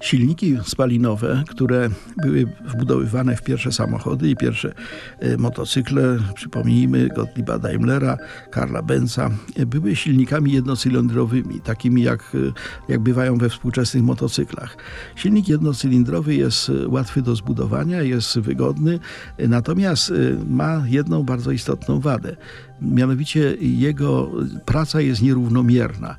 Silniki spalinowe, które były wbudowywane w pierwsze samochody i pierwsze e, motocykle, przypomnijmy Gottlieba Daimlera, Karla Benza, e, były silnikami jednocylindrowymi, takimi jak, e, jak bywają we współczesnych motocyklach. Silnik jednocylindrowy jest łatwy do zbudowania, jest wygodny, natomiast ma jedną bardzo istotną wadę. Mianowicie jego praca jest nierównomierna.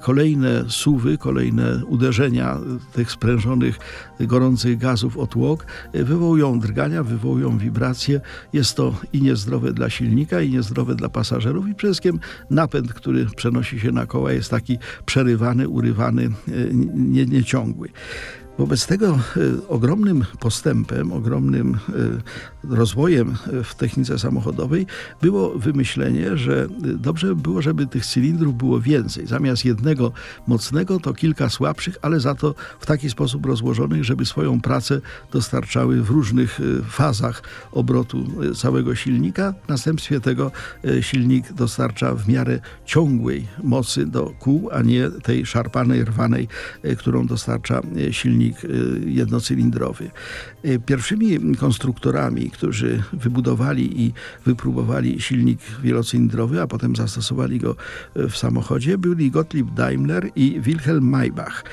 Kolejne suwy, kolejne uderzenia tych sprężonych, gorących gazów o tłok wywołują drgania, wywołują wibracje. Jest to i niezdrowe dla silnika, i niezdrowe dla pasażerów i przede wszystkim napęd, który przenosi się na koła jest taki przerywany, urywany, nie, nieciągły. Wobec tego e, ogromnym postępem, ogromnym e, rozwojem w technice samochodowej było wymyślenie, że dobrze by było, żeby tych cylindrów było więcej. Zamiast jednego mocnego, to kilka słabszych, ale za to w taki sposób rozłożonych, żeby swoją pracę dostarczały w różnych e, fazach obrotu całego silnika. W następstwie tego silnik dostarcza w miarę ciągłej mocy do kół, a nie tej szarpanej, rwanej, którą dostarcza silnik silnik y, jednocylindrowy. Y, pierwszymi konstruktorami, którzy wybudowali i wypróbowali silnik wielocylindrowy, a potem zastosowali go y, w samochodzie, byli Gottlieb Daimler i Wilhelm Maybach.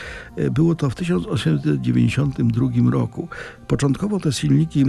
Było to w 1892 roku. Początkowo te silniki,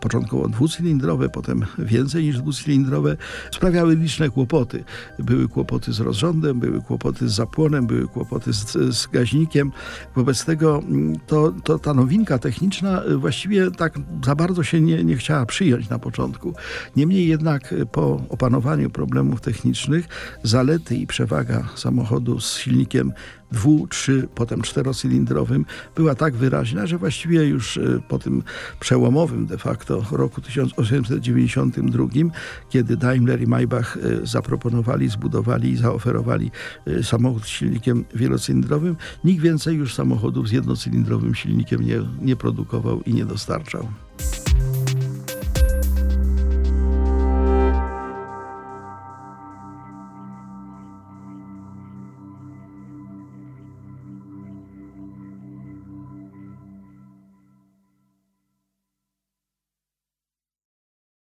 początkowo dwucylindrowe, potem więcej niż dwucylindrowe, sprawiały liczne kłopoty. Były kłopoty z rozrządem, były kłopoty z zapłonem, były kłopoty z, z gaźnikiem. Wobec tego to, to ta nowinka techniczna właściwie tak za bardzo się nie, nie chciała przyjąć na początku. Niemniej jednak po opanowaniu problemów technicznych zalety i przewaga samochodu z silnikiem dwu, trzy, potem czterocylindrowym była tak wyraźna, że właściwie już e, po tym przełomowym de facto roku 1892, kiedy Daimler i Maybach e, zaproponowali, zbudowali i zaoferowali e, samochód z silnikiem wielocylindrowym, nikt więcej już samochodów z jednocylindrowym silnikiem nie, nie produkował i nie dostarczał.